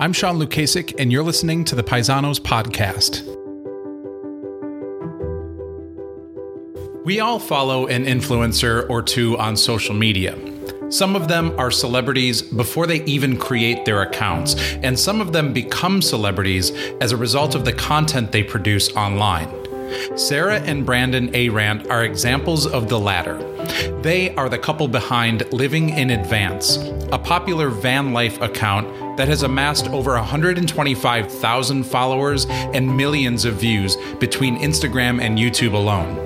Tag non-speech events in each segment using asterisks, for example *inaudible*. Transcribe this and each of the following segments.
I'm Sean Lukasik, and you're listening to the Paisanos Podcast. We all follow an influencer or two on social media. Some of them are celebrities before they even create their accounts, and some of them become celebrities as a result of the content they produce online. Sarah and Brandon Arant are examples of the latter. They are the couple behind Living in Advance, a popular van life account that has amassed over 125,000 followers and millions of views between Instagram and YouTube alone.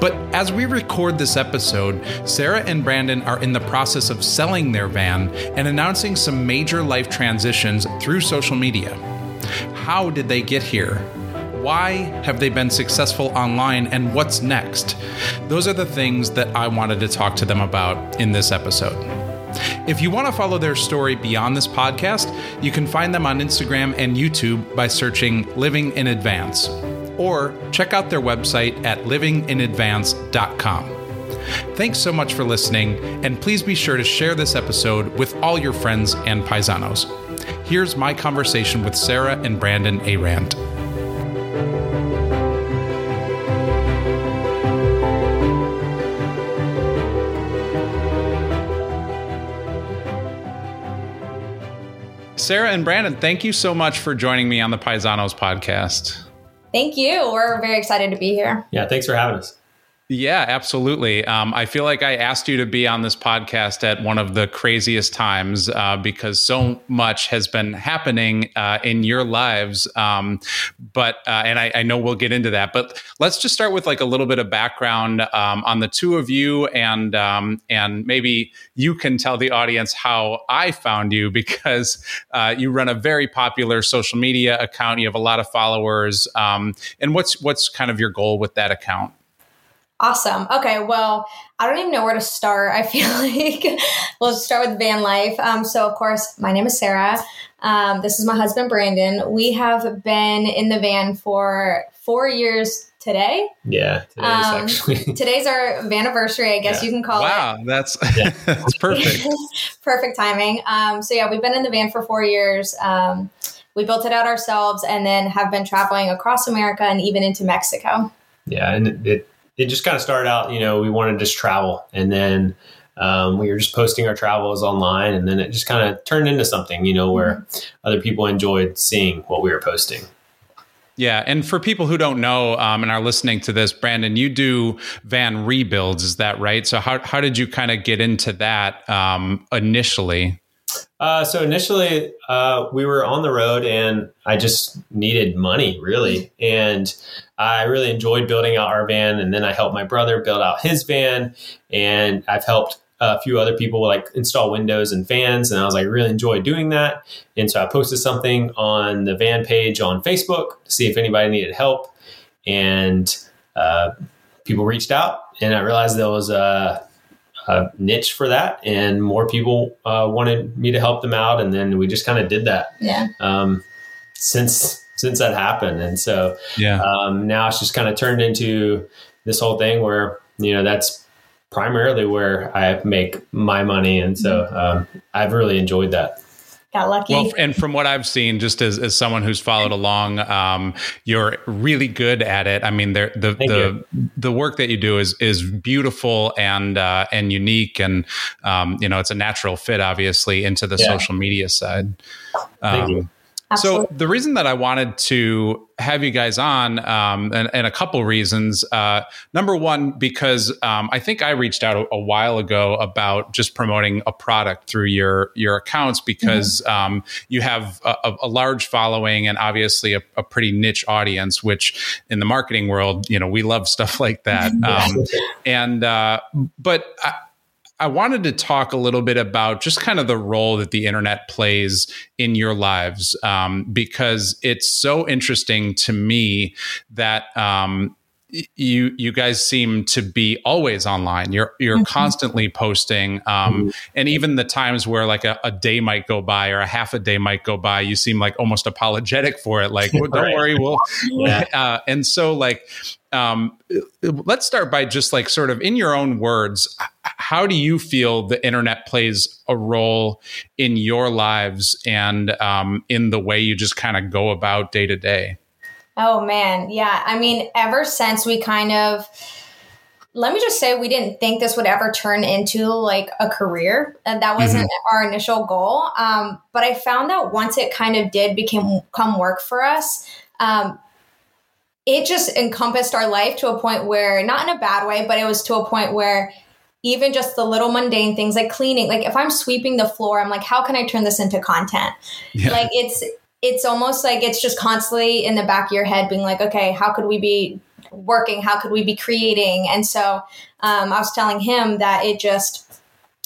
But as we record this episode, Sarah and Brandon are in the process of selling their van and announcing some major life transitions through social media. How did they get here? Why have they been successful online and what's next? Those are the things that I wanted to talk to them about in this episode. If you want to follow their story beyond this podcast, you can find them on Instagram and YouTube by searching Living in Advance, or check out their website at livinginadvance.com. Thanks so much for listening, and please be sure to share this episode with all your friends and paisanos. Here's my conversation with Sarah and Brandon Arant. Sarah and Brandon, thank you so much for joining me on the Paisanos podcast. Thank you. We're very excited to be here. Yeah, thanks for having us. Yeah, absolutely. Um, I feel like I asked you to be on this podcast at one of the craziest times uh, because so much has been happening uh, in your lives. Um, but uh, and I, I, know we'll get into that. But let's just start with like a little bit of background um, on the two of you, and um, and maybe you can tell the audience how I found you *laughs* because uh, you run a very popular social media account. You have a lot of followers, um, and what's what's kind of your goal with that account? Awesome. Okay. Well, I don't even know where to start. I *laughs* feel like we'll start with van life. Um, so, of course, my name is Sarah. Um, this is my husband, Brandon. We have been in the van for four years today. Yeah. Today's, um, actually. *laughs* today's our anniversary, I guess yeah. you can call wow, it. Wow. That's, *laughs* yeah. that's perfect. perfect timing. Um, so, yeah, we've been in the van for four years. Um, we built it out ourselves and then have been traveling across America and even into Mexico. Yeah. And it, it just kind of started out, you know, we wanted to just travel and then um, we were just posting our travels online and then it just kind of turned into something, you know, where mm-hmm. other people enjoyed seeing what we were posting. Yeah, and for people who don't know um, and are listening to this, Brandon, you do van rebuilds, is that right? So how how did you kind of get into that um, initially? Uh, so initially, uh, we were on the road, and I just needed money, really, and I really enjoyed building out our van. And then I helped my brother build out his van, and I've helped a few other people like install windows and fans, and I was like really enjoy doing that. And so I posted something on the van page on Facebook to see if anybody needed help, and uh, people reached out, and I realized there was a a niche for that, and more people uh, wanted me to help them out, and then we just kind of did that. Yeah. Um, since since that happened, and so yeah, um, now it's just kind of turned into this whole thing where you know that's primarily where I make my money, and so mm-hmm. um, I've really enjoyed that got lucky. Well, and from what I've seen, just as, as someone who's followed along, um, you're really good at it. I mean, the the the, the, work that you do is is beautiful and uh, and unique, and um, you know, it's a natural fit, obviously, into the yeah. social media side. Um, Absolutely. So the reason that I wanted to have you guys on, um, and, and, a couple reasons. Uh, number one, because um, I think I reached out a, a, while ago about just promoting a product through your your accounts because mm-hmm. um, you have a, a, large following and obviously a, a, pretty niche audience. Which in the marketing world, you know, we love stuff like that. *laughs* Um, and uh, but. I, I wanted to talk a little bit about just kind of the role that the internet plays in your lives um, because it's so interesting to me that um, you you guys seem to be always online. You're you're mm-hmm. constantly posting, um, mm-hmm. and even the times where like a, a, day might go by or a half a day might go by, you seem like almost apologetic for it. Like, well, don't right. worry, we'll. *laughs* yeah. *laughs* Uh, and so, like, um, let's start by just like sort of in your own words, how do you feel the internet plays a role in your lives and um, in the way you just kind of go about day to day? Oh man, yeah. I mean, ever since we kind of let me just say we didn't think this would ever turn into like a career and that wasn't mm-hmm. our initial goal um, but i found that once it kind of did become come work for us um, it just encompassed our life to a point where not in a bad way but it was to a point where even just the little mundane things like cleaning like if i'm sweeping the floor i'm like how can i turn this into content yeah. like it's it's almost like it's just constantly in the back of your head being like, okay, how could we be working? How could we be creating? And so um, I was telling him that it just,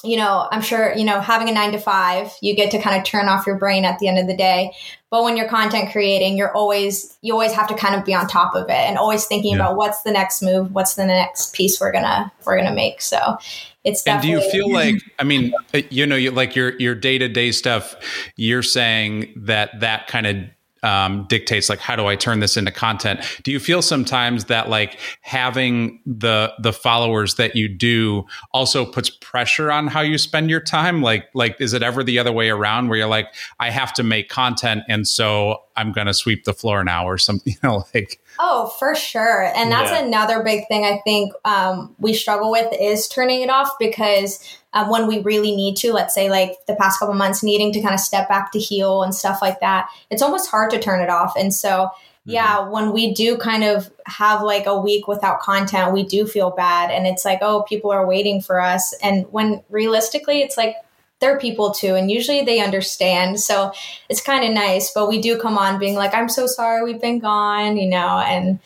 you know, I'm sure, you know, having a nine to five, you get to kind of turn off your brain at the end of the day. But when you're content creating, you're always, you always have to kind of be on top of it and always thinking yeah. about what's the next move, what's the next piece we're gonna, we're gonna make. So it's and do you feel like *clears throat* i mean uh, you know you, like your your day-to-day stuff you're saying that that kind of um, dictates like how do I turn this into content. Do you feel sometimes that like having the the followers that you do also puts pressure on how you spend your time? Like like is it ever the other way around where you're like I have to make content and so I'm going to sweep the floor now or something? *laughs* You know, like Oh, for sure. And that's yeah. another big thing I think um, we struggle with is turning it off because um, when we really need to, let's say like the past couple months, needing to kind of step back to heal and stuff like that, it's almost hard to turn it off. And so, mm-hmm. yeah, when we do kind of have like a week without content, we do feel bad. And it's like, oh, people are waiting for us. And when realistically, it's like, they're people too and usually they understand. So it's kind of nice but we do come on being like i'm so sorry we've been gone you know and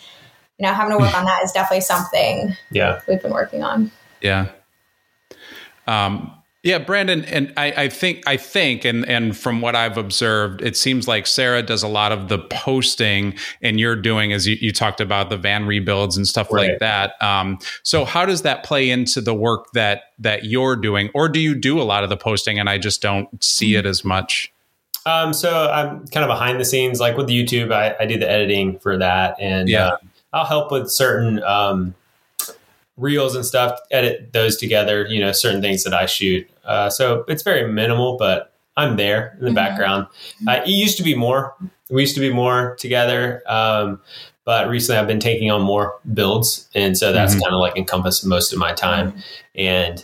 you know having to work on that is definitely something *laughs* yeah. we've been working on. Yeah. Um yeah, Brandon, and I, I, think I think, and and from what I've observed, it seems like Sarah does a lot of the posting, and you're doing as you, you talked about the van rebuilds and stuff right. like that. Um, so how does that play into the work that that you're doing, or do you do a lot of the posting, and I just don't see it as much? Um, so I'm kind of behind the scenes, like with YouTube, I, I do the editing for that, and yeah. Uh, I'll help with certain um, reels and stuff, edit those together, you know, certain things that I shoot. Uh, so it's very minimal, but I'm there in the mm-hmm. background. Uh, it used to be more. We used to be more together. Um, but recently I've been taking on more builds. And so that's mm-hmm. kind of like encompassed most of my time. And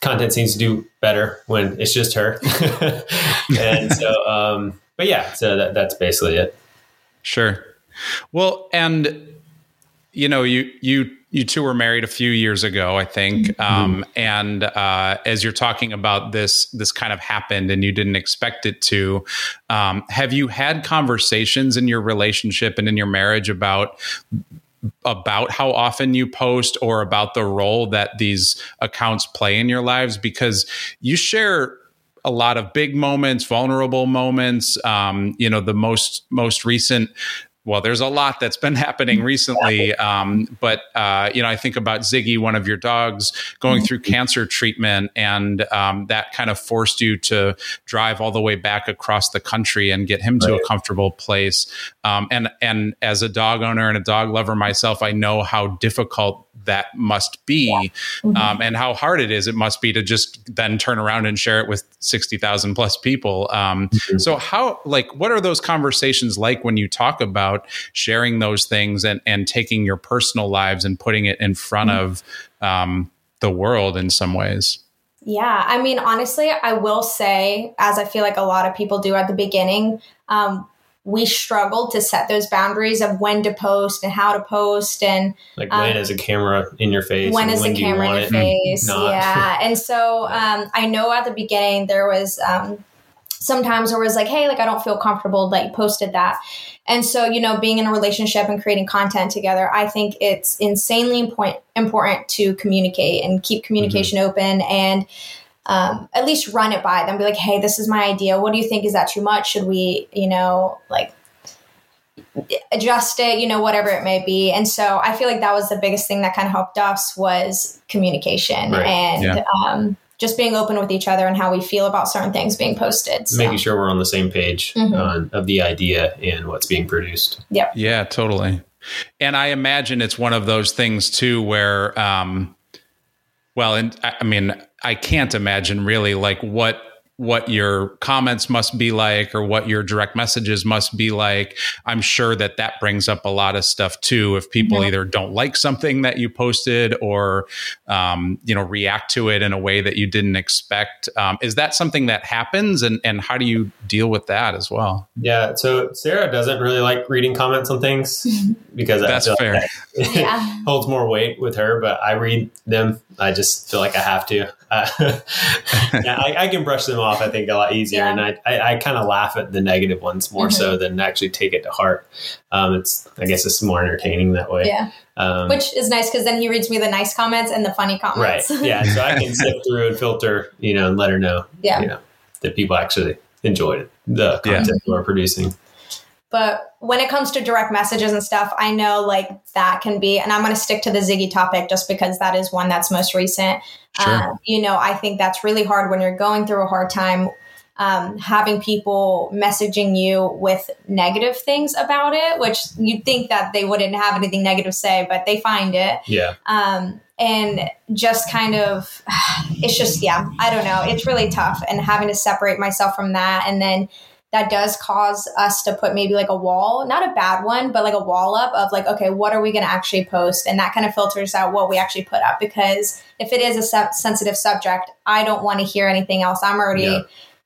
content seems to do better when it's just her. *laughs* and so, um, but yeah, so that, that's basically it. Sure. Well, and you know, you, you, you two were married a few years ago, I think. Mm-hmm. Um, and uh, as you're talking about this, this kind of happened and you didn't expect it to. Um, have you had conversations in your relationship and in your marriage about about how often you post or about the role that these accounts play in your lives? Because you share a lot of big moments, vulnerable moments. Um, you know, the most most recent well, there's a lot that's been *laughs* happening recently. Um, but, uh, you know, I think about Ziggy, one of your dogs, going mm-hmm. through cancer treatment, and um, that kind of forced you to drive all the way back across the country and get him to a comfortable place. Um, and, and as a dog owner and a dog lover myself, I know how difficult that must be yeah. mm-hmm. um, and how hard it is it must be to just then turn around and share it with 60,000 plus people um, mm-hmm. so how like what are those conversations like when you talk about sharing those things and and taking your personal lives and putting it in front mm-hmm. of um, the world in some ways yeah i mean honestly i will say as i feel like a lot of people do at the beginning um, we struggled to set those boundaries of when to post and how to post and like when um, is a camera in your face when is when the camera you in your face? yeah. And so *laughs* um, i know at the beginning there was um, sometimes where it was like hey like i don't feel comfortable that you posted that. And so you know being in a relationship and creating content together i think it's insanely important important to communicate and keep communication mm-hmm. open and um, at least run it by them. Be like, hey, this is my idea. What do you think? Is that too much? Should we, you know, like adjust it, you know, whatever it may be. And so I feel like that was the biggest thing that kind of helped us was communication Right. and Yeah. um, just being open with each other and how we feel about certain things being posted. So. Making sure we're on the same page Mhm. on, of the idea and what's being produced. Yeah. Yeah, totally. And I imagine it's one of those things too where um well, and I I mean, I can't imagine really like what what your comments must be like or what your direct messages must be like. I'm sure that that brings up a lot of stuff too. If people Mhm. either don't like something that you posted or, um, you know, react to it in a way that you didn't expect, um, is that something that happens? And and how do you deal with that as well? Yeah. So Sarah doesn't really like reading comments on things *laughs* because That's feel fair. like that Yeah. *laughs* holds more weight with her, but I read them. I just feel like I have to. Uh, *laughs* yeah, I, I can brush them off, I think, a lot easier. Yeah. And I, I, I kind of laugh at the negative ones more so than actually take it to heart. Um, it's, I guess it's more entertaining that way. Yeah. Um, Which is nice because then he reads me the nice comments and the funny comments. right. *laughs* Yeah. So I can sift through and filter, you know, and let her know, Yeah. you know, that people actually enjoyed it, the Yeah. content we're producing. But when it comes to direct messages and stuff, I know like that can be, and I'm going to stick to the Ziggy topic just because that is one that's most recent. Sure. Um, you know, I think that's really hard when you're going through a hard time. Um, having people messaging you with negative things about it, which you'd think that they wouldn't have anything negative to say, but they find it. Yeah. Um, and just kind of, *sighs* it's just, yeah, I don't know. It's really tough. And having to separate myself from that. And then that does cause us to put maybe like a wall, not a bad one, but like a wall up of like, okay, what are we going to actually post? And that kind of filters out what we actually put up. Because if it is a se- sensitive subject, I don't want to hear anything else. I'm already Yeah.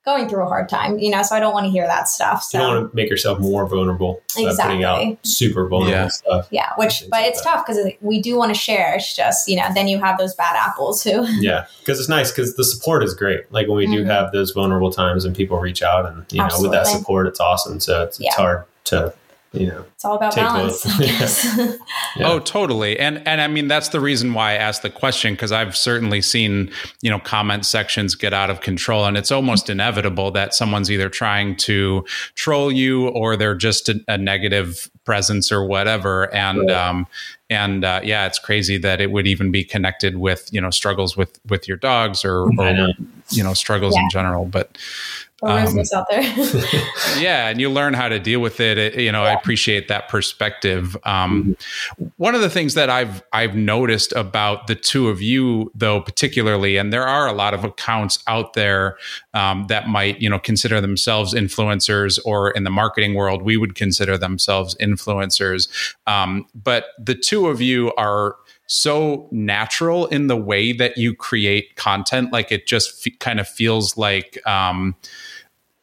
Going through a hard time, you know, so I don't want to hear that stuff. You So. don't want to make yourself more vulnerable by putting out super vulnerable Yeah. stuff. yeah, which, but like it's that. tough because we do want to share. It's just, you know, then you have those bad apples who, *laughs* Yeah, because it's nice because the support is great. Like when we do Mhm. have those vulnerable times and people reach out, and you know, with that support, it's awesome. So it's, Yeah. it's hard to, you know, it's all about Take balance. *laughs* both. *laughs* Yeah. Oh, totally. And and I mean that's the reason why I asked the question because I've certainly seen, you know, comment sections get out of control and it's almost inevitable that someone's either trying to troll you or they're just a, a negative presence or whatever and Right. um and uh, yeah, it's crazy that it would even be connected with, you know, struggles with with your dogs or, or know. you know, struggles in general, but Or Um, business out there. *laughs* yeah and you learn how to deal with it, It- you know i appreciate that perspective. Um, one of the things that i've i've noticed about the two of you though particularly and there are a lot of accounts out there um, that might you know consider themselves influencers or in the marketing world we would consider themselves influencers. Um, but the two of you are so natural in the way that you create content like it just f- kind of feels like um,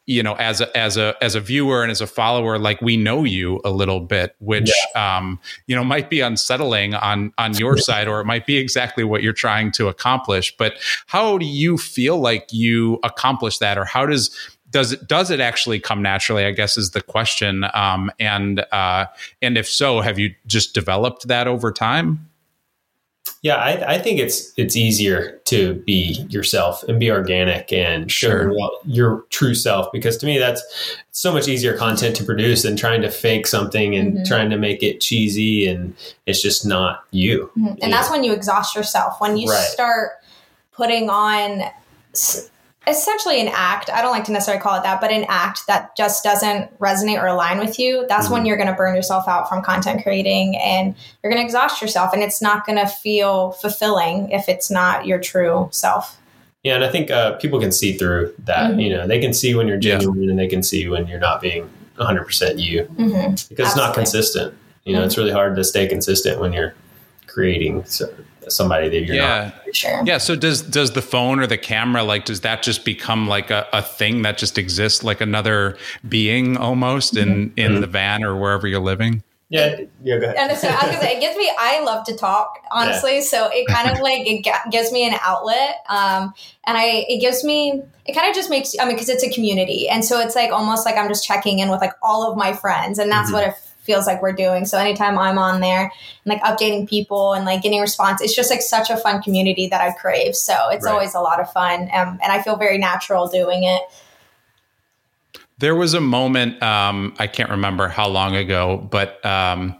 you know as a as a as a viewer and as a follower like we know you a little bit which um you know might be unsettling on on your side or it might be exactly what you're trying to accomplish but how do you feel like you accomplish that? Or how does does it does it actually come naturally i guess is the question um and uh and if so have you just developed that over time Yeah, I, I think it's it's easier to be yourself and be organic and show Sure. your, your true self because to me that's so much easier content to produce than trying to fake something and Mhm. trying to make it cheesy and it's just not you. Mhm. and that's when you exhaust yourself. When you Right. start putting on s- essentially an act, I don't like to necessarily call it that, but an act that just doesn't resonate or align with you, that's when Mhm. you're going to burn yourself out from content creating and you're going to exhaust yourself and it's not going to feel fulfilling if it's not your true self. Yeah, and I think uh, people can see through that. Mhm. You know, they can see when you're Yeah. genuine and they can see when you're not being 100% you hmm because it's not consistent. You know, it's really hard to stay consistent when you're creating so, somebody that you're yeah not. Sure. Yeah. So does does the phone or the camera like does that just become like a, a thing that just exists like another being almost in in Mhm. the van or wherever you're living? Yeah, yeah, go ahead. And so I was say, it gives me. I love to talk, honestly. So it kind of like it gives me an outlet, um, and I it gives me. It kind of just makes. I mean, because it's a community, and so it's like almost like I'm just checking in with like all of my friends, and that's Mhm. what it feels like we're doing. So anytime I'm on there and like updating people and like getting response, it's just like such a fun community that I crave. So it's Right. always a lot of fun, um, and I feel very natural doing it. There was a moment um, I can't remember how long ago, but um,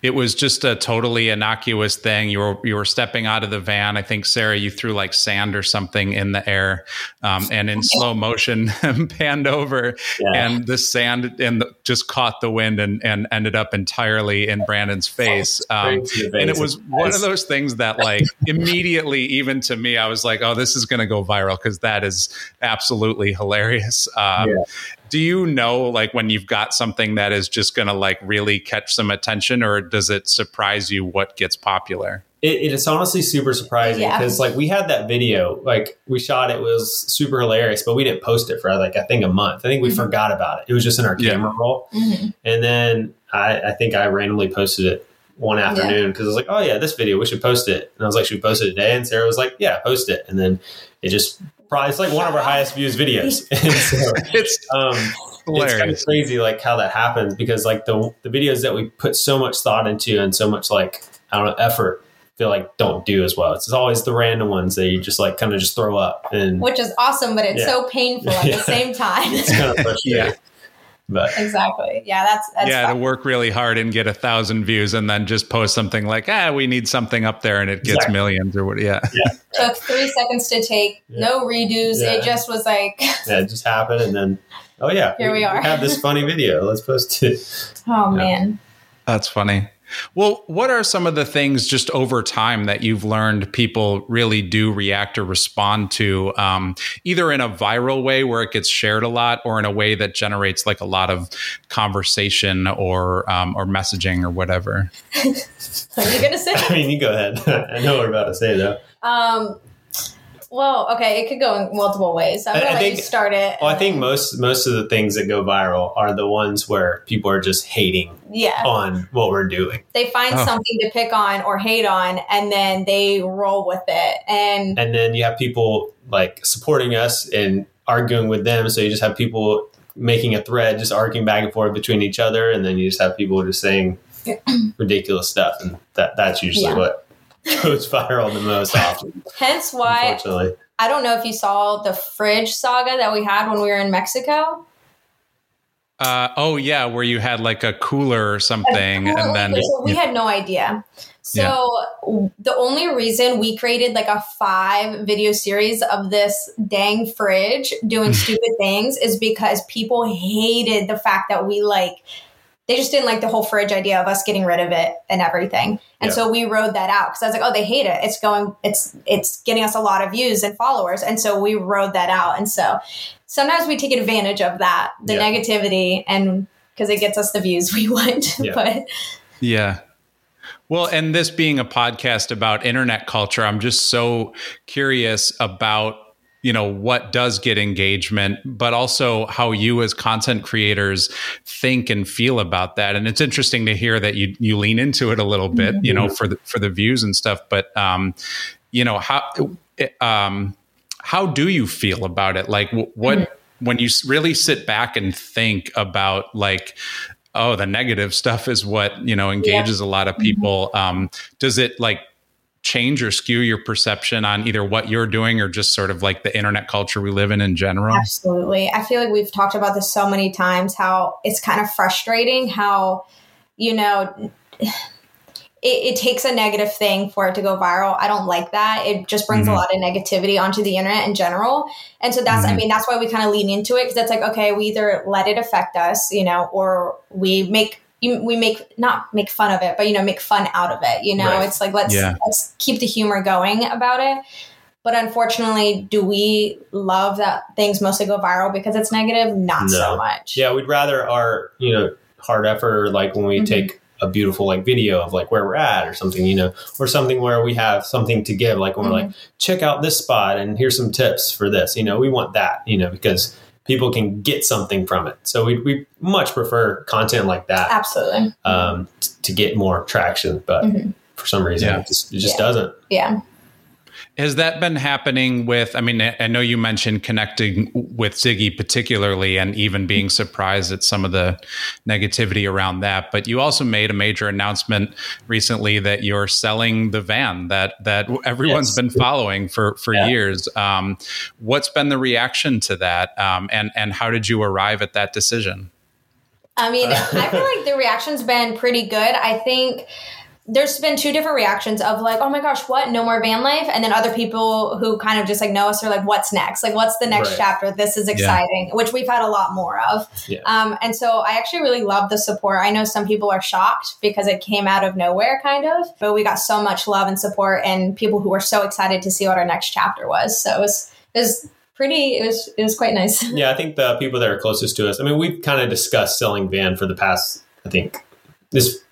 it was just a totally innocuous thing. You were you were stepping out of the van. I think Sarah, you threw like sand or something in the air, um, and in slow motion *laughs* panned over, yeah. and the sand and the, just caught the wind and, and ended up entirely in Brandon's face. Um, and it was one of those things that like *laughs* immediately, even to me, I was like, "Oh, this is going to go viral" because that is absolutely hilarious. Um, yeah do you know like when you've got something that is just going to like really catch some attention or does it surprise you what gets popular it, it is honestly super surprising because yeah. like we had that video like we shot it was super hilarious but we didn't post it for like i think a month i think we mm-hmm. forgot about it it was just in our camera yeah. roll mm-hmm. and then I, I think i randomly posted it one afternoon because yeah. I was like, oh yeah, this video, we should post it. And I was like, should we post it today? And Sarah was like, yeah, post it. And then it just probably it's like one of our highest views videos. *laughs* so, *laughs* it's um, it's kind of crazy like how that happens because like the the videos that we put so much thought into and so much like I don't know effort feel like don't do as well. It's always the random ones that you just like kind of just throw up and which is awesome, but it's yeah. so painful at *laughs* yeah. the same time. it's kind of frustrating. yeah. But exactly, yeah, that's, that's yeah fun. to work really hard and get a thousand views, and then just post something like, ah, we need something up there, and it gets exactly. millions or what? Yeah, yeah. *laughs* took three seconds to take, yeah. no redos. Yeah. It just was like, *laughs* yeah, it just happened, and then oh yeah, here we, we are. We have this funny video. Let's post it. *laughs* Oh man, that's funny. Well, what are some of the things just over time that you've learned people really do react or respond to, um, either in a viral way where it gets shared a lot, or in a way that generates like a lot of conversation or um, or messaging or whatever? *laughs* what are you gonna say? I mean, you go ahead. *laughs* I know what we're about to say though. Um, well, okay, it could go in multiple ways. I'm gonna I, let think, you start it. Well, I think um, most most of the things that go viral are the ones where people are just hating yeah. on what we're doing. They find oh. something to pick on or hate on and then they roll with it. And And then you have people like supporting us and arguing with them. So you just have people making a thread, just arguing back and forth between each other, and then you just have people just saying ridiculous stuff. And that that's usually yeah. what goes viral the most often. Hence why I don't know if you saw the fridge saga that we had when we were in Mexico. Uh, oh yeah, where you had like a cooler or something, and then so we had no idea. So yeah. the only reason we created like a five video series of this dang fridge doing *laughs* stupid things is because people hated the fact that we like they just didn't like the whole fridge idea of us getting rid of it and everything. And yeah. so we rode that out because I was like, oh, they hate it. It's going, it's, it's getting us a lot of views and followers. And so we rode that out. And so sometimes we take advantage of that, the yeah. negativity, and because it gets us the views *laughs* we want. Yeah. but yeah. Well, and this being a podcast about internet culture, I'm just so curious about you know what does get engagement but also how you as content creators think and feel about that and it's interesting to hear that you you lean into it a little bit mm-hmm. you know for the for the views and stuff but um you know how um how do you feel about it like what mm-hmm. when you really sit back and think about like oh the negative stuff is what you know engages yeah. a lot of people mm-hmm. um does it like change or skew your perception on either what you're doing or just sort of like the internet culture we live in in general? Absolutely. I feel like we've talked about this so many times how it's kind of frustrating how, you know, *sighs* it, it, takes a negative thing for it to go viral. I don't like that. It just brings mm-hmm. a lot of negativity onto the internet in general. And so that's, mm-hmm. I mean, that's why we kind of lean into it because it's like, okay, we either let it affect us, you know, or we make you, we make not make fun of it, but you know, make fun out of it. You know, right. it's like let's yeah. let's keep the humor going about it. But unfortunately, do we love that things mostly go viral because it's negative? Not no. so much. Yeah, we'd rather our you know hard effort, like when we mm-hmm. take a beautiful like video of like where we're at or something, you know, or something where we have something to give, like when mm-hmm. we're like, check out this spot and here's some tips for this. You know, we want that, you know, because people can get something from it. So we, we much prefer content like that. Absolutely. Um, t- to get more traction, but mm-hmm. for some reason yeah. it just, it just yeah. doesn't. Yeah. Has that been happening with? I mean, I know you mentioned connecting with Ziggy particularly, and even being surprised at some of the negativity around that. But you also made a major announcement recently that you're selling the van that that everyone's yes. been following for for yeah. years. Um, what's been the reaction to that, um, and and how did you arrive at that decision? I mean, I feel like the reaction's been pretty good. I think there's been two different reactions of like, oh my gosh, what? No more van life. And then other people who kind of just like know us are like, what's next? Like, what's the next right. chapter? This is exciting, yeah. which we've had a lot more of. Yeah. Um, and so I actually really love the support. I know some people are shocked because it came out of nowhere kind of, but we got so much love and support and people who were so excited to see what our next chapter was. So it was, it was pretty, it was, it was quite nice. *laughs* Yeah. I think the people that are closest to us, I mean, we've kind of discussed selling van for the past, I think this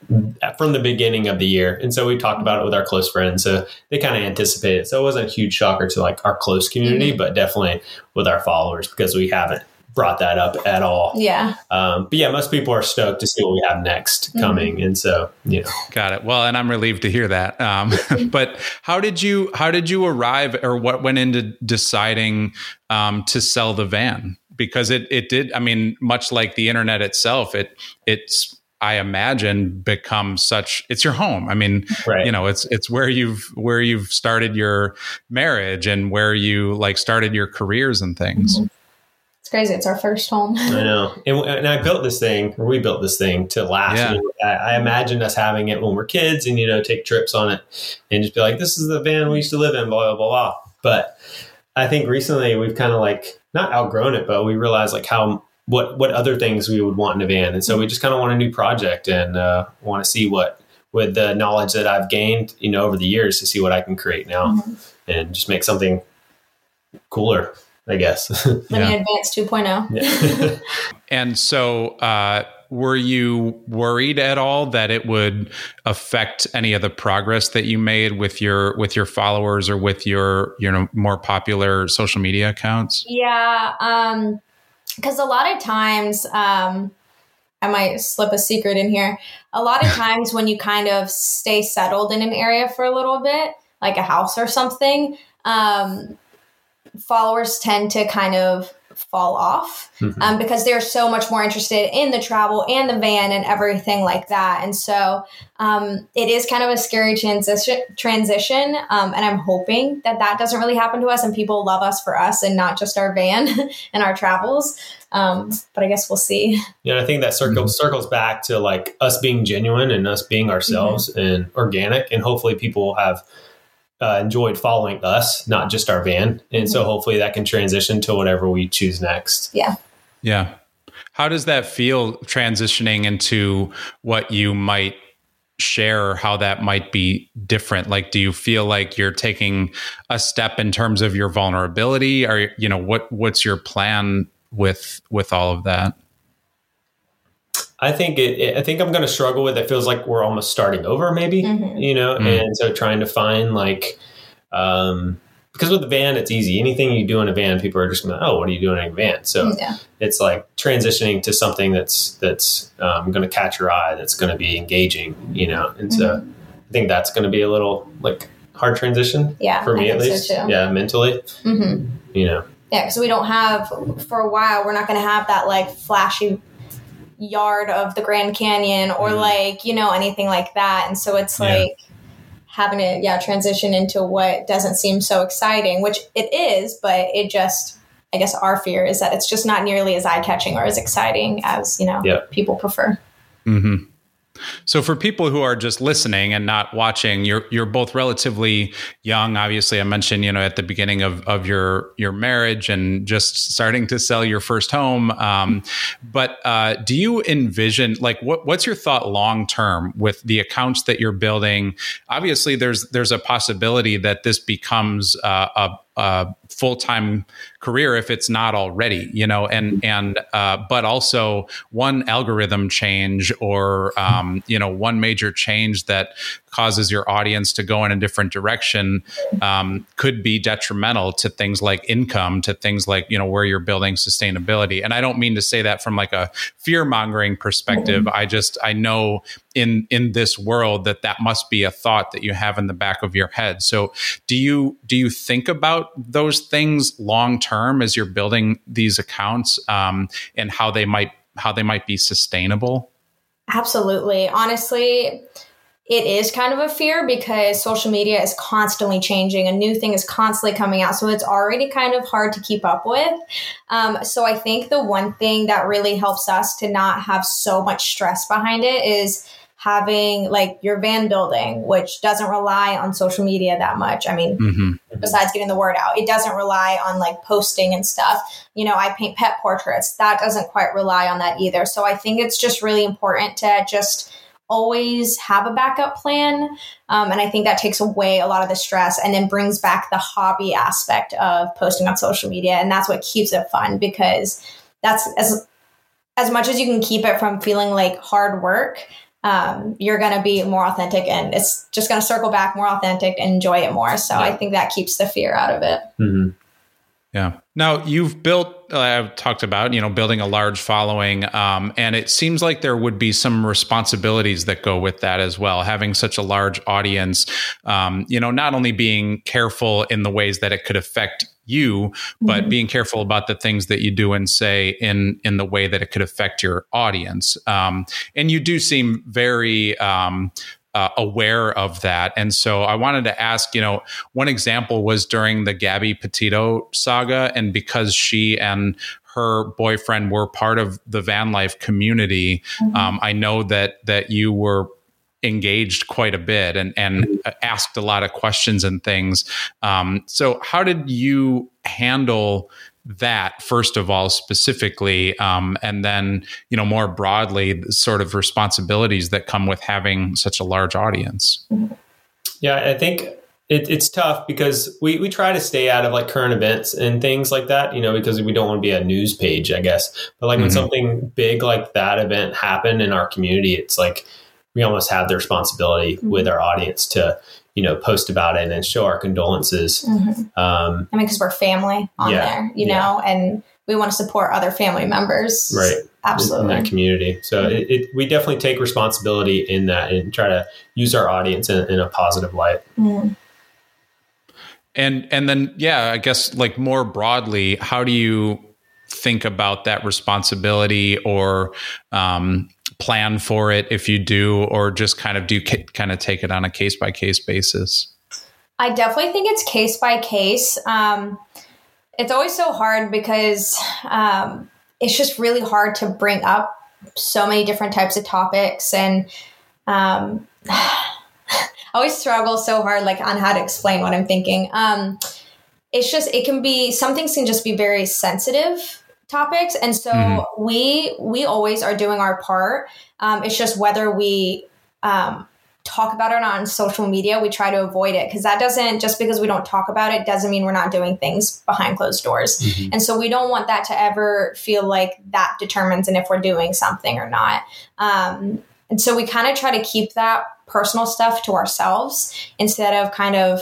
from the beginning of the year. And so we talked about it with our close friends. So they kind of anticipated. So it wasn't a huge shocker to like our close community, mm-hmm. but definitely with our followers because we haven't brought that up at all. Yeah. Um, but yeah, most people are stoked to see what we have next mm-hmm. coming. And so, you know. Got it. Well, and I'm relieved to hear that. Um, *laughs* but how did you, how did you arrive or what went into deciding um, to sell the van? Because it, it did, I mean, much like the internet itself, it, it's, I imagine become such it's your home. I mean, right. you know, it's it's where you've where you've started your marriage and where you like started your careers and things. Mm-hmm. It's crazy. It's our first home. I know. *laughs* And, and, I built this thing, or we built this thing to last. Yeah. I, I imagined us having it when we're kids and, you know, take trips on it and just be like, this is the van we used to live in, blah, blah, blah, blah. But I think recently we've kind of like not outgrown it, but we realize like how what what other things we would want in a van. And so we just kind of want a new project and uh, want to see what with the knowledge that I've gained, you know, over the years to see what I can create now mm-hmm. and just make something cooler. I guess. *laughs* Living yeah. Advanced 2.0. Yeah. *laughs* and so, uh, were you worried at all that it would affect any of the progress that you made with your with your followers or with your you know more popular social media accounts? Yeah, um, because a lot of times um, i might slip a secret in here. A lot of *laughs* times when you kind of stay settled in an area for a little bit like a house or something um, followers tend to kind of fall off mm-hmm. um, because they're so much more interested in the travel and the van and everything like that. And so um, it is kind of a scary transition. Transition, um, and I'm hoping that that doesn't really happen to us and people love us for us and not just our van *laughs* and our travels. Um, but I guess we'll see. Yeah, I think that circle, mm-hmm. circles back to like us being genuine and us being ourselves mm-hmm. and organic, and hopefully people will have uh, enjoyed following us, not just our van. And mm-hmm. so hopefully that can transition to whatever we choose next. Yeah. Yeah. How does that feel transitioning into what you might share or how that might be different like do you feel like you're taking a step in terms of your vulnerability or you know what what's your plan with with all of that I think it, it, I think I'm going to struggle with. It feels like we're almost starting over, maybe mm-hmm. you know, mm-hmm. and so trying to find like, um, because with the van it's easy. Anything you do in a van, people are just like, oh, what are you doing in a van? So yeah. it's like transitioning to something that's that's um, going to catch your eye, that's going to be engaging, you know, and mm-hmm. so I think that's going to be a little like hard transition. Yeah, for me at least. So yeah, mentally. Mm-hmm. You know. Yeah, because we don't have for a while. We're not going to have that like flashy yard of the Grand Canyon or mm. like, you know, anything like that. And so it's yeah. like having to, yeah, transition into what doesn't seem so exciting, which it is, but it just, I guess our fear is that it's just not nearly as eye catching or as exciting as, you know, yeah. people prefer. Mm-hmm. So for people who are just listening and not watching, you're you're both relatively young. Obviously, I mentioned you know at the beginning of of your your marriage and just starting to sell your first home. Um, but uh, do you envision like what what's your thought long term with the accounts that you're building? Obviously, there's there's a possibility that this becomes uh, a a full time career if it's not already, you know, and and uh, but also one algorithm change or um, you know one major change that causes your audience to go in a different direction um, could be detrimental to things like income, to things like you know where you're building sustainability. And I don't mean to say that from like a fear mongering perspective. Mm-hmm. I just I know in in this world that that must be a thought that you have in the back of your head so do you do you think about those things long term as you're building these accounts um, and how they might how they might be sustainable absolutely honestly it is kind of a fear because social media is constantly changing. A new thing is constantly coming out. So it's already kind of hard to keep up with. Um, so I think the one thing that really helps us to not have so much stress behind it is having like your van building, which doesn't rely on social media that much. I mean, mm-hmm. besides getting the word out, it doesn't rely on like posting and stuff. You know, I paint pet portraits. That doesn't quite rely on that either. So I think it's just really important to just always have a backup plan. Um, and I think that takes away a lot of the stress and then brings back the hobby aspect of posting on social media. And that's what keeps it fun because that's as as much as you can keep it from feeling like hard work um, you're going to be more authentic and it's just going to circle back more authentic and enjoy it more. So yeah. I think that keeps the fear out of it. Mm-hmm. Yeah. Now you've built, uh, I've talked about, you know, building a large following. Um, and it seems like there would be some responsibilities that go with that as well. Having such a large audience, um, you know, not only being careful in the ways that it could affect you, but mm-hmm. being careful about the things that you do and say in in the way that it could affect your audience. Um, and you do seem very um, uh, aware of that. And so I wanted to ask, you know, one example was during the Gabby Petito saga, and because she and her boyfriend were part of the van life community, mm-hmm. um, I know that that you were engaged quite a bit and and mm-hmm. asked a lot of questions and things. Um, so, how did you handle? That first of all specifically um, and then you know more broadly the sort of responsibilities that come with having such a large audience yeah i think it, it's tough because we, we try to stay out of like current events and things like that, you know, because we don't want to be a news page, I guess. But like mm-hmm. when something big like that event happened in our community, it's like we almost have the responsibility mm-hmm. with our audience to you know post about it and show our condolences mm-hmm. um, i mean because we're family on yeah, there you yeah. know and we want to support other family members right absolutely in, that community so mm-hmm. it, it, we definitely take responsibility in that and try to use our audience in, in a positive light mm-hmm. and and then yeah i guess like more broadly how do you think about that responsibility or um, plan for it if you do, or just kind of do kind of take it on a case by case basis? I definitely think it's case by case. Um, it's always so hard because um, it's just really hard to bring up so many different types of topics and um, *sighs* I always struggle so hard like on how to explain what I'm thinking. Um, it's just it can be some things can just be very sensitive topics. And so mm-hmm. we we always are doing our part. Um, it's just whether we um, talk about it or not on social media we try to avoid it. Because that doesn't just because we don't talk about it doesn't mean we're not doing things behind closed doors. Mm-hmm. and so we don't want that to ever feel like that determines and if we're doing something or not. Um, and so we kind of try to keep that personal stuff to ourselves instead of kind of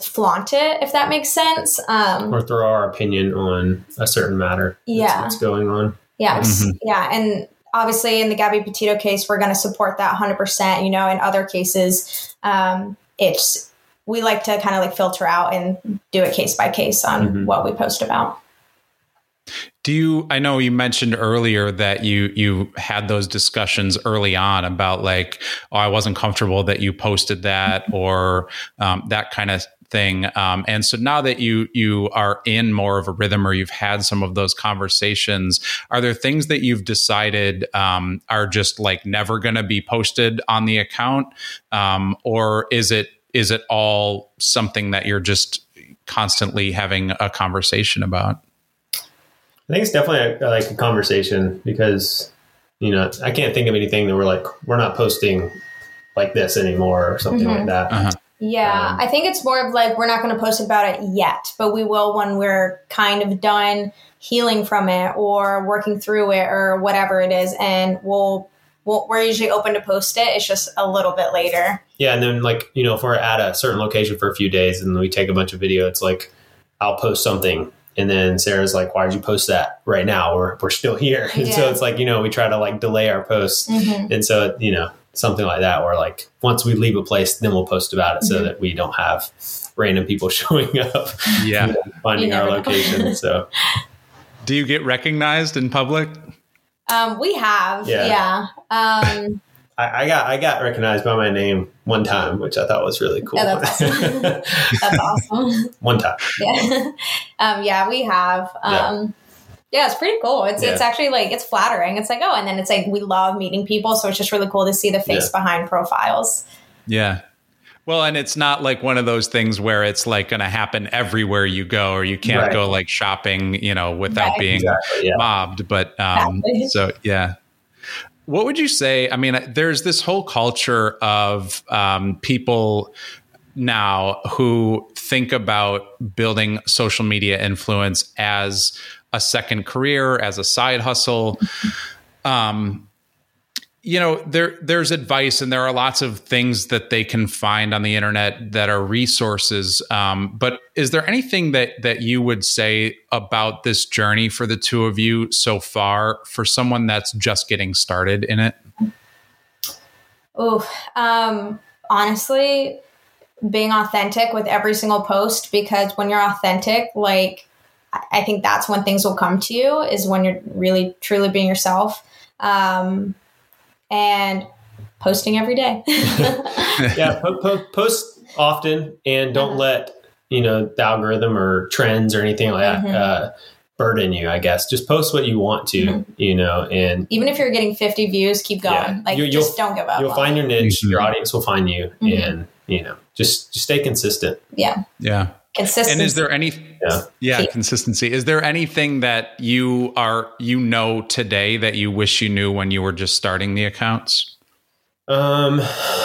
flaunt it, if that makes sense. Um, or throw our opinion on a certain matter. Yeah. What's going on. Yes. Mm-hmm. Yeah. And obviously, in the Gabby Petito case, we're going to support that 100%. You know, in other cases, um, it's, we like to kind of like filter out and do it case by case on mm-hmm. what we post about. Do you I know you mentioned earlier that you you had those discussions early on about like oh I wasn't comfortable that you posted that or um, that kind of thing. Um, and so now that you you are in more of a rhythm or you've had some of those conversations, are there things that you've decided um, are just like never going to be posted on the account, um, or is it is it all something that you're just constantly having a conversation about? I think it's definitely a, like a conversation because you know I can't think of anything that we're like we're not posting like this anymore or something mm-hmm. like that. Uh-huh. Yeah, um, I think it's more of like we're not going to post about it yet, but we will when we're kind of done healing from it or working through it or whatever it is, and we'll, we'll we're usually open to post it. It's just a little bit later. Yeah, and then like you know, if we're at a certain location for a few days and we take a bunch of video, it's like I'll post something and then Sarah's like, why did you post that right now? We're, we're still here. *laughs* And yeah. so it's like, you know, we try to like delay our posts. Mm-hmm. And so, you know, something like that, where like once we leave a place, then we'll post about it so Mhm. that we don't have random people *laughs* showing up, Yeah. finding our location. *laughs* So Do you get recognized in public? Um, we have, Yeah. yeah. Um, *laughs* I, I got I got recognized by my name one time, which I thought was really cool. Yeah, that's awesome. that's awesome. one time. Yeah, um, yeah, we have. Um, yeah. it's pretty cool. It's it's actually like it's flattering. It's like oh, and then it's like we love meeting people, so it's just really cool to see the face behind profiles. Yeah. Well, and it's not like one of those things where it's like going to happen everywhere you go, or you can't Right. go like shopping, you know, without Right. being Exactly. Yeah. mobbed. But um, Exactly. so yeah. What would you say? I mean, there's this whole culture of um, people now who think about building social media influence as a second career, as a side hustle. Um, you know, there there's advice, and there are lots of things that they can find on the internet that are resources. Um, but is there anything that that you would say about this journey for the two of you so far, for someone that's just getting started in it? oh um, honestly, being authentic with every single post because when you're authentic, like I I think that's when things will come to you is when you're really truly being yourself. Um, and posting every day. *laughs* yeah, po- po- post often and don't Uh-huh. let you know the algorithm or trends or anything like that Mhm. uh, burden you. I guess just post what you want to, Mhm. you know, and Even if you're getting 50 views, keep going. Yeah. Like You- just you'll- don't give up. you'll find it. your niche. Your audience will find you, Mhm. and you know, just just stay consistent. yeah. Yeah. Consistency. And is there any Yeah. yeah, consistency. Is there anything that you are you know today that you wish you knew when you were just starting the accounts? Um,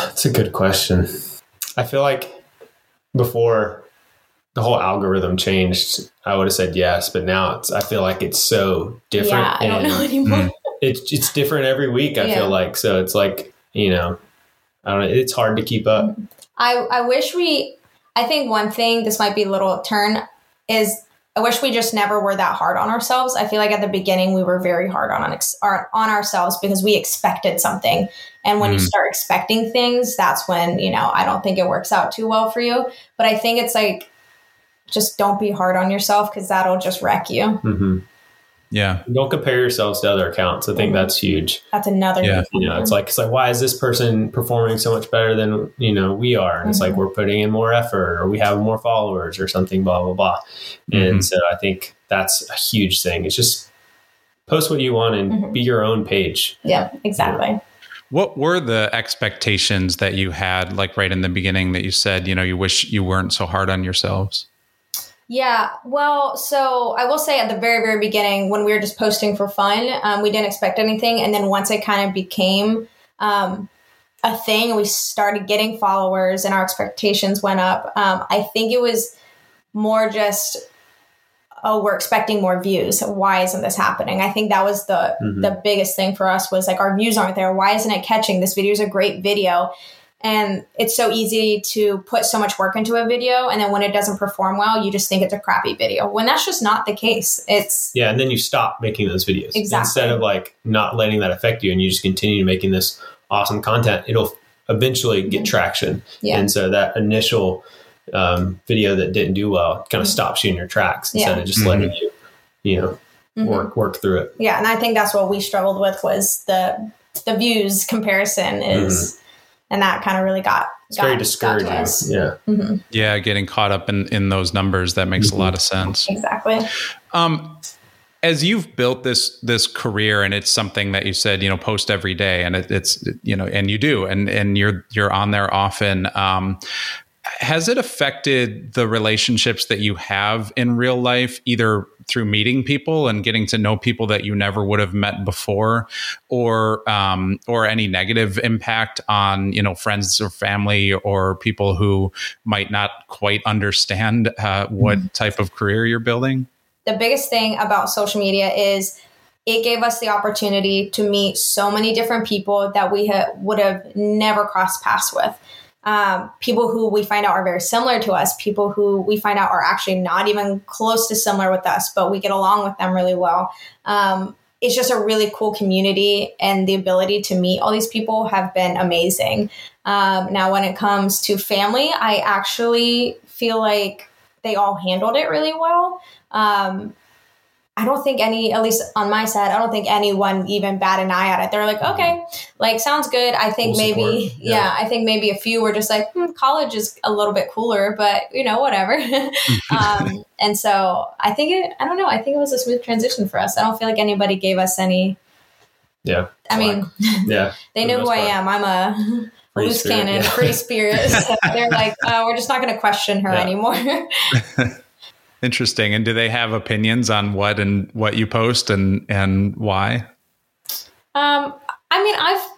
it's a good question. I feel like before the whole algorithm changed, I would have said yes, but now it's. I feel like it's so different. yeah, I don't know anymore. *laughs* It's it's different every week. I Yeah. feel like so. It's like you know, I don't know. It's hard to keep up. I, I wish we, I think one thing, this might be a little turn, is I wish we just never were that hard on ourselves. I feel like at the beginning we were very hard on ex- on ourselves because we expected something, and when you Mm. start expecting things, that's when you know I don't think it works out too well for you. But I think it's like just don't be hard on yourself because that'll just wreck you. hmm Yeah. Don't compare yourselves to other accounts. I think Mhm. that's huge. That's another. Yeah. You know, it's like it's like why is this person performing so much better than you know we are? And it's like Mhm. we're putting in more effort, or we have more followers, or something. Blah blah blah. And Mhm. so I think that's a huge thing. It's just post what you want and Mhm. be your own page. yeah, exactly. What were the expectations that you had, like right in the beginning, that you said, you know, you wish you weren't so hard on yourselves? Yeah, well, so I will say at the very, very beginning, when we were just posting for fun, um, we didn't expect anything. And then once it kind of became um, a thing we started getting followers and our expectations went up, um, I think it was more just, oh, we're expecting more views. Why isn't this happening? I think that was the Mhm. the biggest thing for us was like our views aren't there. Why isn't it catching? This video is a great video. And it's so easy to put so much work into a video, and then when it doesn't perform well, you just think it's a crappy video. When that's just not the case. It's Yeah, and then you stop making those videos Exactly. instead of like not letting that affect you, and you just continue making this awesome content. It'll eventually get Mhm. traction, yeah, and so that initial um, video that didn't do well kind of stops you in your tracks instead Yeah. of just Mhm. letting you, you know, Mhm. work work through it. yeah. And I think that's what we struggled with was the the views comparison is, and that kind of really got Mm-hmm. It's got, very discouraging. us. Yeah. Mhm. Yeah, getting caught up in, in those numbers, that makes Mhm. a lot of sense. Exactly. Um, as you've built this this career, and it's something that you said, you know, post every day, and it, it's you know, and you do, and and you're you're on there often. Um, has it affected the relationships that you have in real life, either through meeting people and getting to know people that you never would have met before, or um, or any negative impact on you know friends or family or people who might not quite understand uh, what type of career you're building? the biggest thing about social media is it gave us the opportunity to meet so many different people that we ha- would have never crossed paths with. Um, people who we find out are very similar to us, people who we find out are actually not even close to similar with us, but we get along with them really well. Um, it's just a really cool community and the ability to meet all these people have been amazing. Um, now, when it comes to family, I actually feel like they all handled it really well. Um, I don't think any, at least on my side, I don't think anyone even bat an eye at it. They're like, okay, like sounds good. I think maybe, *laughs* yeah. Yeah. I think maybe a few were just like, hmm, college is a little bit cooler, but you know, whatever. *laughs* *laughs* um, and so I think it, I don't know, I think it was a smooth transition for us. I don't feel like anybody gave us any, Yeah. I mean, Yeah. they know the who most I part. am. I'm a Free loose spirit, cannon, yeah. free spirit. So they're like, uh, we're just not going to question her Yeah. anymore. Interesting. And do they have opinions on what and what you post and and why? um, I mean, I've,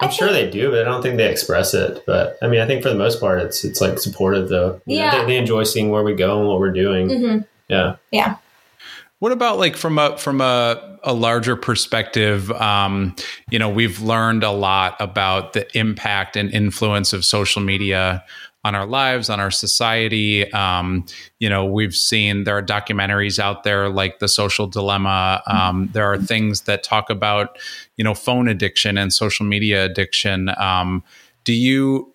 I I'm sure they do, but I don't think they express it. But I mean, I think for the most part, it's it's like supportive though. You know, Yeah. they, they enjoy seeing where we go and what we're doing. Mhm. Yeah. Yeah. What about like from a from a, a larger perspective? Um, you know, we've learned a lot about the impact and influence of social media on our lives, on our society. Um, you know, we've seen there are documentaries out there like The Social Dilemma. Um, there are things that talk about you know phone addiction and social media addiction. Um, do you?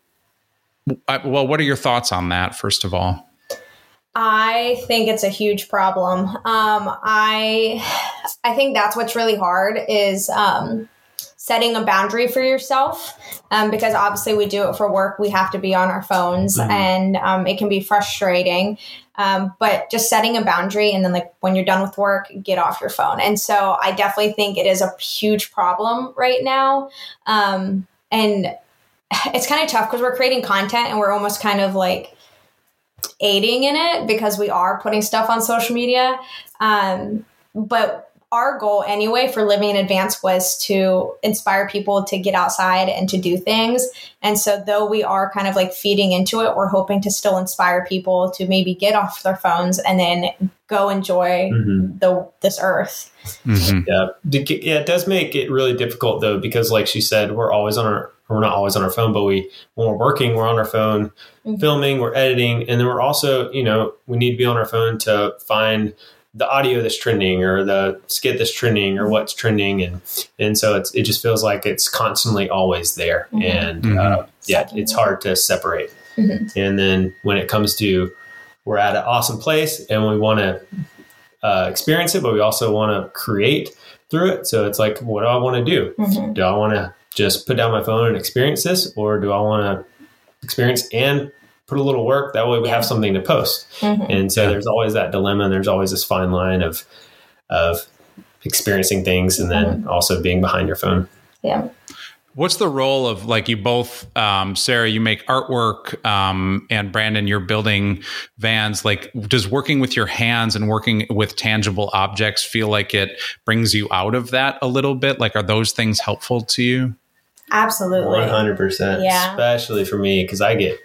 I- Well, what are your thoughts on that? First of all. I think it's a huge problem. Um, I I think that's what's really hard is um, setting a boundary for yourself um, because obviously we do it for work. We have to be on our phones, Mhm. and um, it can be frustrating. Um, but just setting a boundary, and then like when you're done with work, get off your phone. And so I definitely think it is a huge problem right now. Um, and it's kind of tough because we're creating content and we're almost kind of like aiding in it because we are putting stuff on social media. Um, but our goal anyway for living in advance was to inspire people to get outside and to do things. And so though we are kind of like feeding into it, we're hoping to still inspire people to maybe get off their phones and then go enjoy Mhm. the this earth. Mhm. Yeah. Yeah. It does make it really difficult though, because like she said, we're always on our, we're not always on our phone, but we, when we're working, we're on our phone, Mhm. filming, we're editing, and then we're also, you know, we need to be on our phone to find the audio that's trending or the skit that's trending or what's trending and and so it's it just feels like it's constantly always there Mhm. and Mhm. uh, yeah it's hard to separate Mhm. and then when it comes to we're at an awesome place and we want to uh, experience it but we also want to create through it so it's like what do i want to do Mhm. do i want to just put down my phone and experience this or do i want to experience and put a little work that way we Yeah. have something to post Mhm. and so Yeah. there's always that dilemma and there's always this fine line of of experiencing things and then also being behind your phone Yeah. What's the role of like you both, um, Sarah? You make artwork, um, and Brandon, you're building vans. Like, does working with your hands and working with tangible objects feel like it brings you out of that a little bit? Like, are those things helpful to you? Absolutely. 100% Yeah. especially for me because i get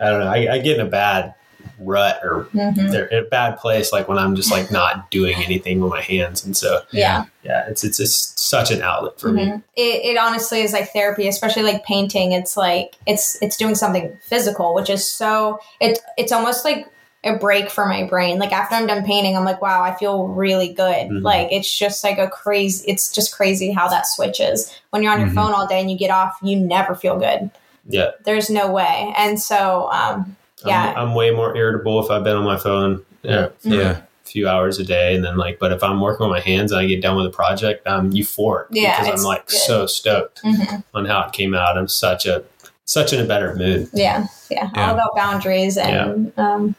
i don't know I, I get in a bad rut or Mhm. they're in a bad place like when i'm just like not doing anything with my hands and so Yeah. yeah it's it's just such an outlet for me Mhm. It, it honestly is like therapy, especially like painting. It's like it's it's doing something physical, which is so it it's almost like a break for my brain. Like after I'm done painting, I'm like, wow, I feel really good. Mhm. Like it's just like a crazy. It's just crazy how that switches. When you're on your Mhm. phone all day and you get off, you never feel good. Yeah There's no way. And so, um, yeah, I'm, I'm way more irritable if i've been on my phone yeah, for Yeah. a few hours a day and then like but if i'm working with my hands and i get done with a project i'm euphoric Yeah, because i'm like good. so stoked Mhm. on how it came out i'm such a such in a better mood yeah, yeah, Yeah. all about boundaries and um,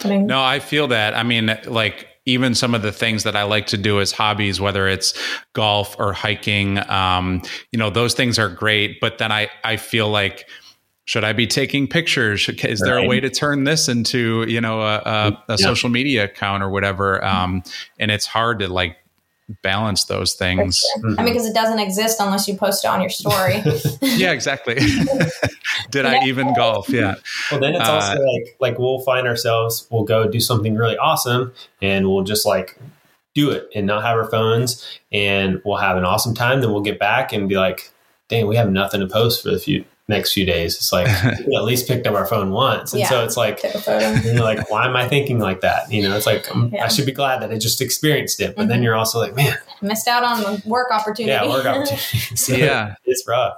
putting- No, I feel that. I mean, like even some of the things that I like to do as hobbies, whether it's golf or hiking, um, you know, those things are great. But then I, I feel like, should I be taking pictures? Is there a way to turn this into, you know, a, a, a Yeah. social media account or whatever? Um, and it's hard to like balance those things. I mean, because it doesn't exist unless you post it on your story. *laughs* yeah, exactly. *laughs* Did I even golf? Yeah. Well, then it's Uh, also like like we'll find ourselves, we'll go do something really awesome, and we'll just like do it and not have our phones, and we'll have an awesome time. Then we'll get back and be like, "Dang, we have nothing to post for the few next few days. It's like *laughs* we at least picked up our phone once, and Yeah. so it's like Took a photo. and *laughs* you're like, why am I thinking like that? You know, it's like um, Yeah. I should be glad that I just experienced it, but then Mhm. you're also like, man, Missed out on the work opportunity. yeah, work opportunity. *laughs* So Yeah. it's rough.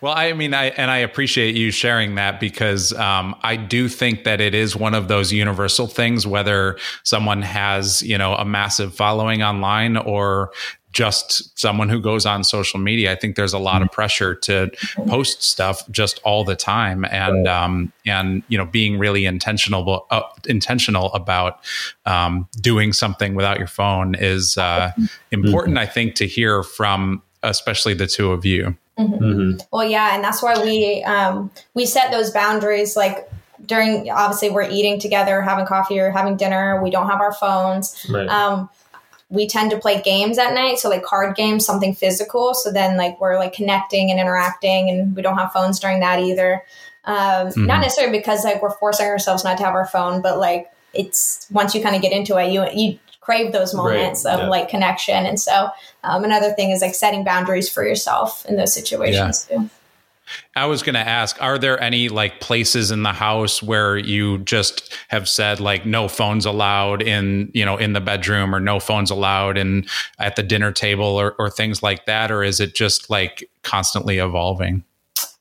Well, I mean, I and I appreciate you sharing that because um, I do think that it is one of those universal things. Whether someone has, you know, a massive following online or just someone who goes on social media, I think there's a lot of pressure to post stuff just all the time, and um, and you know, being really intentional uh, intentional about um, doing something without your phone is uh, important. I think to hear from especially the two of you. hmm Well, yeah, and that's why we um, we set those boundaries. Like during, obviously, we're eating together, having coffee or having dinner. We don't have our phones. Right. Um, we tend to play games at night, so like card games, something physical. So then, like we're like connecting and interacting, and we don't have phones during that either. Um, Mhm. Not necessarily because like we're forcing ourselves not to have our phone, but like it's once you kind of get into it, you you crave those Right, moments of yeah. like connection. And so um, another thing is like setting boundaries for yourself in those situations too. I was going to ask, are there any like places in the house where you just have said like no phones allowed in, you know, in the bedroom or no phones allowed in at the dinner table or, or things like that? Or is it just like constantly evolving?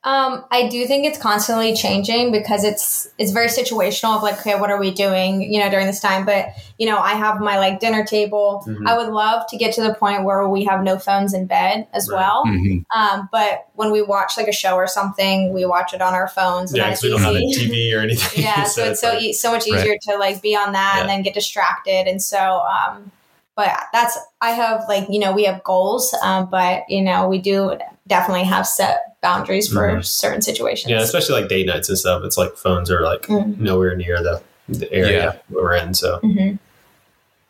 Um, I do think it's constantly changing because it's it's very situational of like, okay, what are we doing, you know, during this time? But you know, I have my like dinner table. Mhm. I would love to get to the point where we have no phones in bed as Right. well. Mhm. Um, but when we watch like a show or something, we watch it on our phones. And yeah, because we don't have a. TV or anything. *laughs* yeah, so it's so like- e- so much easier to like be on that and then get distracted. And so, um, but that's I have like you know we have goals, um, but you know we do definitely have set boundaries for Mhm. certain situations. yeah, especially like date nights and stuff. It's like phones are like Mhm. nowhere near the, the area where we're in. So Mhm.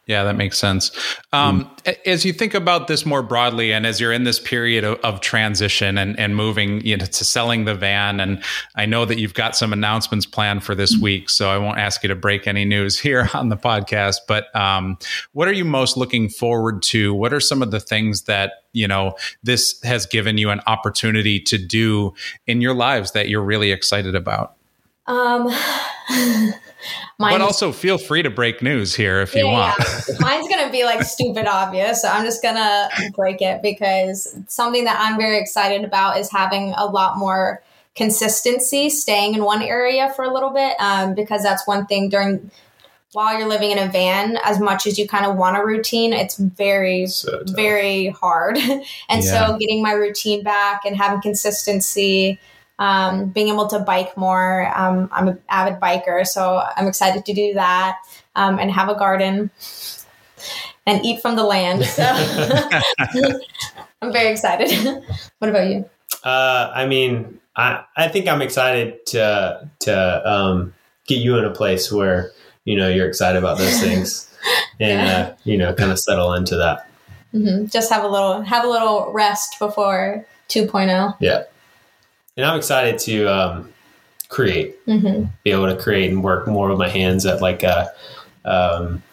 Yeah, that makes sense. Um, a- As you think about this more broadly, and as you're in this period of, of transition and, and moving you know, to selling the van, and I know that you've got some announcements planned for this week, so I won't ask you to break any news *laughs* here on the podcast. But um, what are you most looking forward to? What are some of the things that you know this has given you an opportunity to do in your lives that you're really excited about? Um, *sighs* *sighs* but also feel free to break news here if you Yeah, want. yeah. *laughs* Mine's gonna be like stupid obvious, so I'm just gonna break it because something that I'm very excited about is having a lot more consistency, staying in one area for a little bit, um, because that's one thing during while you're living in a van. As much as you kind of want a routine, it's very So very hard, *laughs* and Yeah. so getting my routine back and having consistency. Um, being able to bike more. Um, I'm an avid biker, so I'm excited to do that um, and have a garden and eat from the land. *laughs* So *laughs* I'm very excited. *laughs* what about you? Uh, I mean, I I think I'm excited to to um, get you in a place where you know you're excited about those things, and Yeah. uh, you know, kind of settle into that. hmm Just have a little have a little rest before oh. 2.0. Yeah, and I'm excited to um, create, hmm be able to create and work more with my hands at like a um,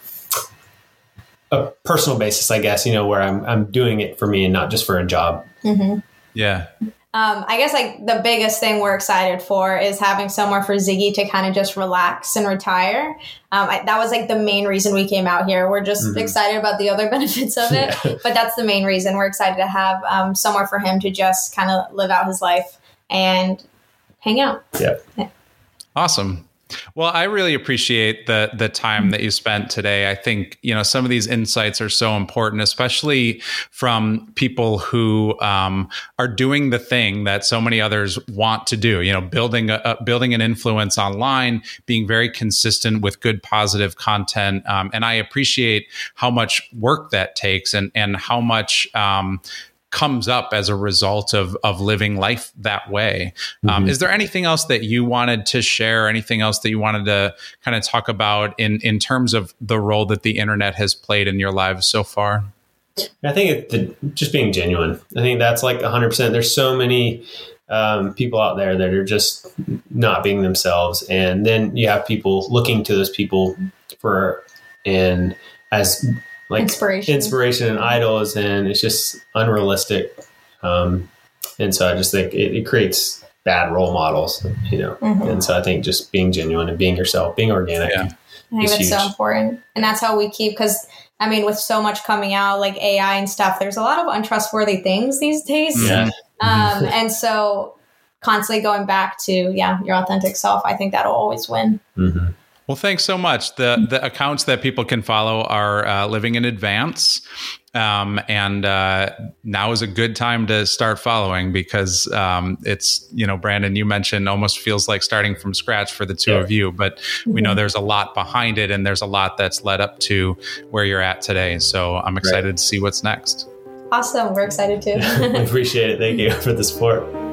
a personal basis, I guess. You know, where I'm I'm doing it for me and not just for a job. hmm Yeah. Um, I guess like the biggest thing we're excited for is having somewhere for Ziggy to kind of just relax and retire. Um, I, that was like the main reason we came out here. We're just Mhm. excited about the other *laughs* benefits of it, *laughs* Yeah. but that's the main reason we're excited to have um, somewhere for him to just kind of live out his life and hang out. Yeah, Awesome. Well, I really appreciate the the time that you spent today. I think you know some of these insights are so important, especially from people who um, are doing the thing that so many others want to do. You know, building a, a building an influence online, being very consistent with good positive content, um, and I appreciate how much work that takes and and how much. Um, comes up as a result of of living life that way. Um, Mhm. is there anything else that you wanted to share? Anything else that you wanted to kind of talk about in in terms of the role that the internet has played in your lives so far? I think it, the, just being genuine. I think that's like 100%. There's so many um, people out there that are just not being themselves. And then you have people looking to those people for, and as like Inspiration. inspiration and idols. And it's just unrealistic. Um, and so I just think it, it creates bad role models, you know. Mhm. And so I think just being genuine and being yourself, being organic. Yeah. I think It's that's so important. And that's how we keep, because I mean, with so much coming out, like AI and stuff, there's a lot of untrustworthy things these days. Yeah. Um, and so constantly going back to, yeah, your authentic self, I think that'll always win. hmm Well, thanks so much. The the accounts that people can follow are uh, Living in Advance, um, and uh, now is a good time to start following because um, it's you know Brandon, you mentioned almost feels like starting from scratch for the two Yeah. of you, but we know there's a lot behind it, and there's a lot that's led up to where you're at today. So I'm excited to see what's next. Awesome. We're excited too. *laughs* Appreciate it. Thank you for the support.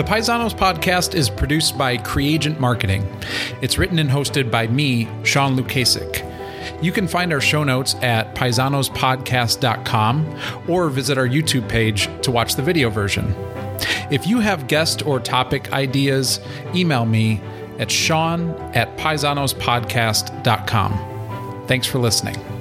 The Paisanos podcast is produced by Creagent Marketing. It's written and hosted by me, Sean Lukasik. You can find our show notes at paisanospodcast.com or visit our YouTube page to watch the video version. If you have guest or topic ideas, email me at sean at paisanospodcast.com. Thanks for listening.